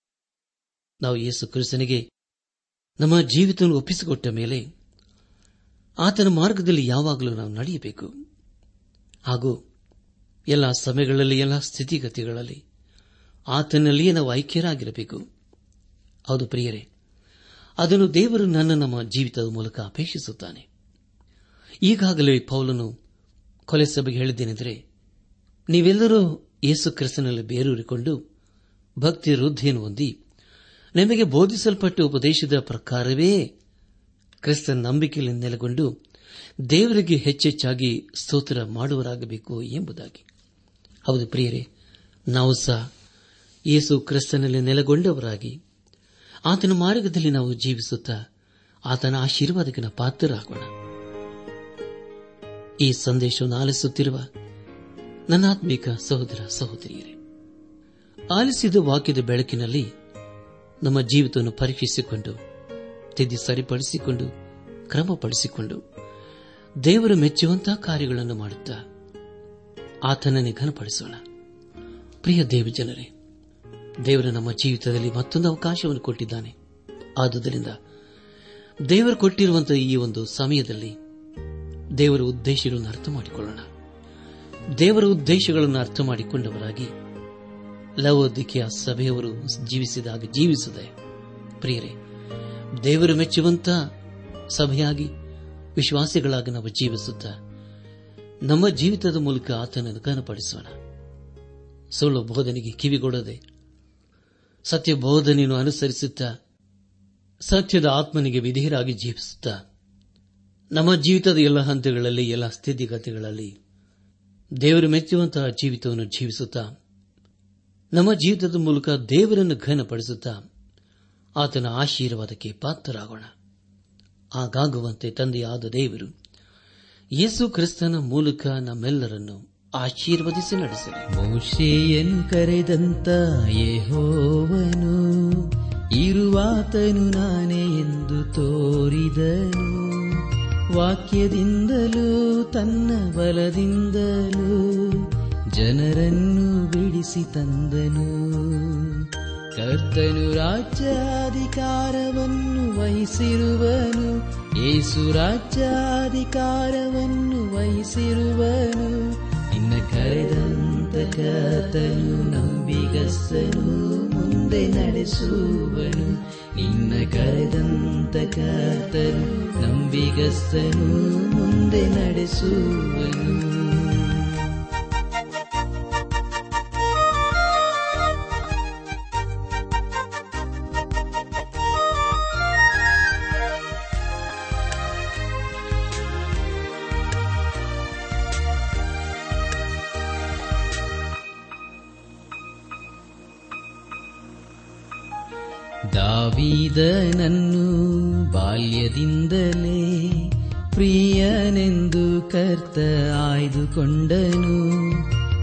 ನಾವು ಯೇಸು ಕ್ರಿಸ್ತನಿಗೆ ನಮ್ಮ ಜೀವಿತವನ್ನು ಒಪ್ಪಿಸಿಕೊಟ್ಟ ಮೇಲೆ ಆತನ ಮಾರ್ಗದಲ್ಲಿ ಯಾವಾಗಲೂ ನಾವು ನಡೆಯಬೇಕು. ಹಾಗೂ ಎಲ್ಲ ಸಮಯಗಳಲ್ಲಿ, ಎಲ್ಲ ಸ್ಥಿತಿಗತಿಗಳಲ್ಲಿ ಆತನಲ್ಲಿಯೇ ನಾವು ಐಕ್ಯರಾಗಿರಬೇಕು. ಹೌದು ಪ್ರಿಯರೇ. ಅದನ್ನು ದೇವರು ನನ್ನ ನಮ್ಮ ಜೀವಿತದ ಮೂಲಕ ಅಪೇಕ್ಷಿಸುತ್ತಾನೆ. ಈಗಾಗಲೇ ಪೌಲನು ಕೊಲೆ ಸಭೆಗೆ ಹೇಳಿದ್ದೇನೆಂದರೆ, ನೀವೆಲ್ಲರೂ ಯೇಸು ಕ್ರಿಸ್ತನಲ್ಲಿ ಬೇರೂರಿಕೊಂಡು ಭಕ್ತಿ ವೃದ್ಧಿಯನ್ನು ಹೊಂದಿ ನಿಮಗೆ ಬೋಧಿಸಲ್ಪಟ್ಟ ಉಪದೇಶದ ಪ್ರಕಾರವೇ ಕ್ರಿಸ್ತನ ನಂಬಿಕೆಯಲ್ಲಿ ನೆಲೆಗೊಂಡು ದೇವರಿಗೆ ಹೆಚ್ಚೆಚ್ಚಾಗಿ ಸ್ತೋತ್ರ ಮಾಡುವರಾಗಬೇಕು ಎಂಬುದಾಗಿ. ಹೌದು ಪ್ರಿಯರೇ, ನಾವು ಸಹ ಯೇಸು ಕ್ರಿಸ್ತನಲ್ಲಿ ನೆಲೆಗೊಂಡವರಾಗಿ ಆತನ ಮಾರ್ಗದಲ್ಲಿ ನಾವು ಜೀವಿಸುತ್ತಾ ಆತನ ಆಶೀರ್ವಾದಕ್ಕಿನ ಪಾತ್ರರಾಗೋಣ. ಈ ಸಂದೇಶವನ್ನು ಆಲಿಸುತ್ತಿರುವ ನನ್ನಾತ್ಮೀಕ ಸಹೋದರ ಸಹೋದರಿಯರೇ, ಆಲಿಸಿದ ವಾಕ್ಯದ ಬೆಳಕಿನಲ್ಲಿ ನಮ್ಮ ಜೀವಿತವನ್ನು ಪರೀಕ್ಷಿಸಿಕೊಂಡು, ತಿದ್ದಿ ಸರಿಪಡಿಸಿಕೊಂಡು, ಕ್ರಮಪಡಿಸಿಕೊಂಡು ದೇವರು ಮೆಚ್ಚುವಂತಹ ಕಾರ್ಯಗಳನ್ನು ಮಾಡುತ್ತಾ ಆತನನ್ನೇ ಘನಪಡಿಸೋಣ. ಪ್ರಿಯ ದೇವಜನರೇ ದೇವರು ನಮ್ಮ ಜೀವಿತದಲ್ಲಿ ಮತ್ತೊಂದು ಅವಕಾಶವನ್ನು ಕೊಟ್ಟಿದ್ದಾನೆ. ಆದುದರಿಂದ ದೇವರು ಕೊಟ್ಟಿರುವಂತಹ ಈ ಒಂದು ಸಮಯದಲ್ಲಿ ದೇವರ ಉದ್ದೇಶಗಳನ್ನು ಅರ್ಥ ಮಾಡಿಕೊಳ್ಳೋಣ ದೇವರ ಉದ್ದೇಶಗಳನ್ನು ಅರ್ಥ ಮಾಡಿಕೊಂಡವರಾಗಿ ಲವೋದಿಕೆಯ ಸಭೆಯವರು ಜೀವಿಸಿದಾಗ ಜೀವಿಸದೆ ಪ್ರಿಯರೇ, ದೇವರು ಮೆಚ್ಚುವಂತ ಸಭೆಯಾಗಿ ವಿಶ್ವಾಸಿಗಳಾಗಿ ನಾವು ಜೀವಿಸುತ್ತಾ ನಮ್ಮ ಜೀವಿತದ ಮೂಲಕ ಆತನನ್ನು ಕನಪಡಿಸೋಣ ಸುಳ್ಳು ಬೋಧನೆಗೆ ಕಿವಿಗೊಡದೆ ಸತ್ಯ ಬೋಧನೆಯನ್ನು ಅನುಸರಿಸುತ್ತಾ, ಸತ್ಯದ ಆತ್ಮನಿಗೆ ವಿಧೇಯರಾಗಿ ಜೀವಿಸುತ್ತಾ. ನಮ್ಮ ಜೀವಿತದ ಎಲ್ಲ ಹಂತಗಳಲ್ಲಿ, ಎಲ್ಲ ಸ್ಥಿತಿಗತಿಗಳಲ್ಲಿ ದೇವರು ಮೆಚ್ಚುವಂತಹ ಜೀವಿತವನ್ನು ಜೀವಿಸುತ್ತಾ, ನಮ್ಮ ಜೀವಿತದ ಮೂಲಕ ದೇವರನ್ನು ಘನಪಡಿಸುತ್ತಾ ಆತನ ಆಶೀರ್ವಾದಕ್ಕೆ ಪಾತ್ರರಾಗೋಣ. ಆಗಾಗುವಂತೆ ತಂದೆಯಾದ ದೇವರು ಯೇಸು ಕ್ರಿಸ್ತನ ಮೂಲಕ ನಮ್ಮೆಲ್ಲರನ್ನು ಆಶೀರ್ವದಿಸಿ ನಡೆಸಲಿ. ಮೋಶೆಯನ್ ಕರೆದಂತ ಯೆಹೋವನು, ಇರುವಾತನು ನಾನೇ ಎಂದು ತೋರಿದನು. ವಾಕ್ಯದಿಂದಲೂ, ತನ್ನ ಬಲದಿಂದಲೂ ಜನರನ್ನು ಬಿಡಿಸಿ ತಂದನು. ಕರ್ತನು ರಾಜ್ಯಾಧಿಕಾರವನ್ನು ವಹಿಸಿರುವನು ಏಸು ರಾಜ್ಯಾಧಿಕಾರವನ್ನು ವಹಿಸಿರುವನು. ನಿನ್ನ ಕರೆದಂತ ಕರ್ತನು ನಂಬಿಗಸ್ತನು ಮುಂದೆ ನಡೆಸುವನು. ನಿನ್ನ ಕರೆದಂತ ಕರ್ತನು ನಂಬಿಗಸ್ತನು ಮುಂದೆ ನಡೆಸುವನು. ಕರ್ತ ಆಯ್ದುಕೊಂಡನು.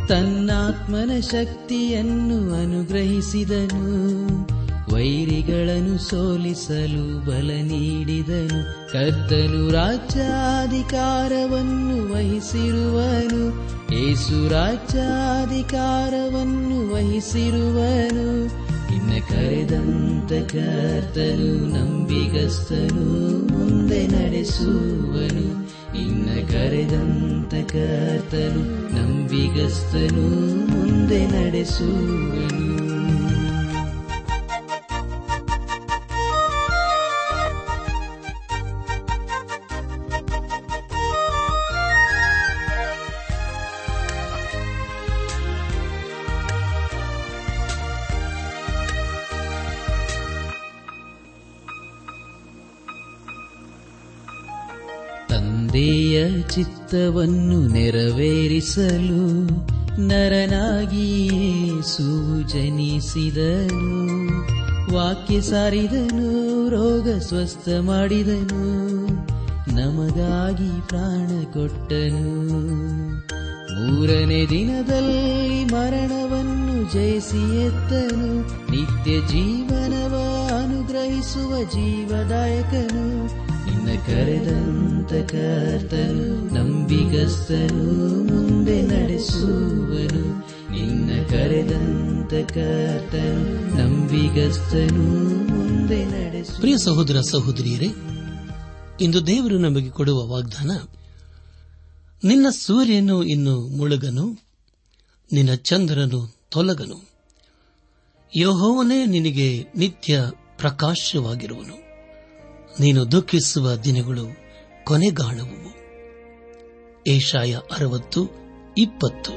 ತನ್ನಾತ್ಮನ ಶಕ್ತಿಯನ್ನು ಅನುಗ್ರಹಿಸಿದನು. ವೈರಿಗಳನ್ನು ಸೋಲಿಸಲು ಬಲ ನೀಡಿದನು. ಕರ್ತನು ರಾಜ್ಯಾಧಿಕಾರವನ್ನು ವಹಿಸಿರುವನು. ಏಸು ರಾಜ್ಯಾಧಿಕಾರವನ್ನು ವಹಿಸಿರುವನು. ಇನ್ನ ಕರೆದಂತ ಕರ್ತನು ನಂಬಿಗಸ್ತನು. ಮುಂದೆ ನಡೆಸುವನು. ನಿನ್ನ ಕರೆದಂತ ಕರ್ತನು ನಂಬಿಗಸ್ತನು ಮುಂದೆ ನಡೆಸುವನು. ತಂದೆಯ ಚಿತ್ತವನ್ನು ನೆರವೇರಿಸಲು ನರನಾಗಿ ಸೂಜನಿಸಿದನು ಜನಿಸಿದನು. ವಾಕ್ಯ ಸಾರಿದನು, ರೋಗ ಸ್ವಸ್ಥ ಮಾಡಿದನು, ನಮಗಾಗಿ ಪ್ರಾಣ ಕೊಟ್ಟನು. ಮೂರನೇ ದಿನದಲ್ಲಿ ಮರಣವನ್ನು ಜಯಿಸಿ ಎತ್ತನು, ನಿತ್ಯ ಜೀವನವ ಅನುಗ್ರಹಿಸುವ ಜೀವದಾಯಕನು. ನಿನ್ನ ಕರೆದಂತ ಕರ್ತನು, ನಂಬಿಗಸ್ತನು, ಮುಂದೆ ನಡೆಸುವನು. ನಿನ್ನ ಕರೆದಂತ ಕರ್ತನು, ನಂಬಿಗಸ್ತನು, ಮುಂದೆ ನಡೆಸು ಪ್ರಿಯ ಸಹೋದರ ಸಹೋದರಿಯರೇ, ಇಂದು ದೇವರು ನಮಗೆ ಕೊಡುವ ವಾಗ್ದಾನ, ನಿನ್ನ ಸೂರ್ಯನು ಇನ್ನು ಮುಳುಗನು, ನಿನ್ನ ಚಂದ್ರನು ತೊಲಗನು. ಯಹೋವನೇ ನಿನಗೆ ನಿತ್ಯ ಪ್ರಕಾಶವಾಗಿರುವನು. ನೀನು ದುಃಖಿಸುವ ದಿನಗಳು ಕೊನೆಗಾಣುವು. ಏಷಾಯ ಅರವತ್ತು, ಇಪ್ಪತ್ತು.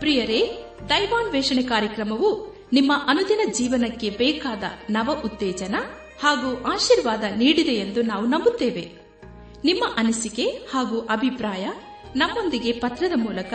ಪ್ರಿಯರೇ, ದೈವಾನ್ವೇಷಣೆ ಕಾರ್ಯಕ್ರಮವು ನಿಮ್ಮ ಅನುದಿನ ಜೀವನಕ್ಕೆ ಬೇಕಾದ ನವ ಉತ್ತೇಜನ ಹಾಗೂ ಆಶೀರ್ವಾದ ನೀಡಿದೆ ಎಂದು ನಾವು ನಂಬುತ್ತೇವೆ. ನಿಮ್ಮ ಅನಿಸಿಕೆ ಹಾಗೂ ಅಭಿಪ್ರಾಯ ನಮ್ಮೊಂದಿಗೆ ಪತ್ರದ ಮೂಲಕ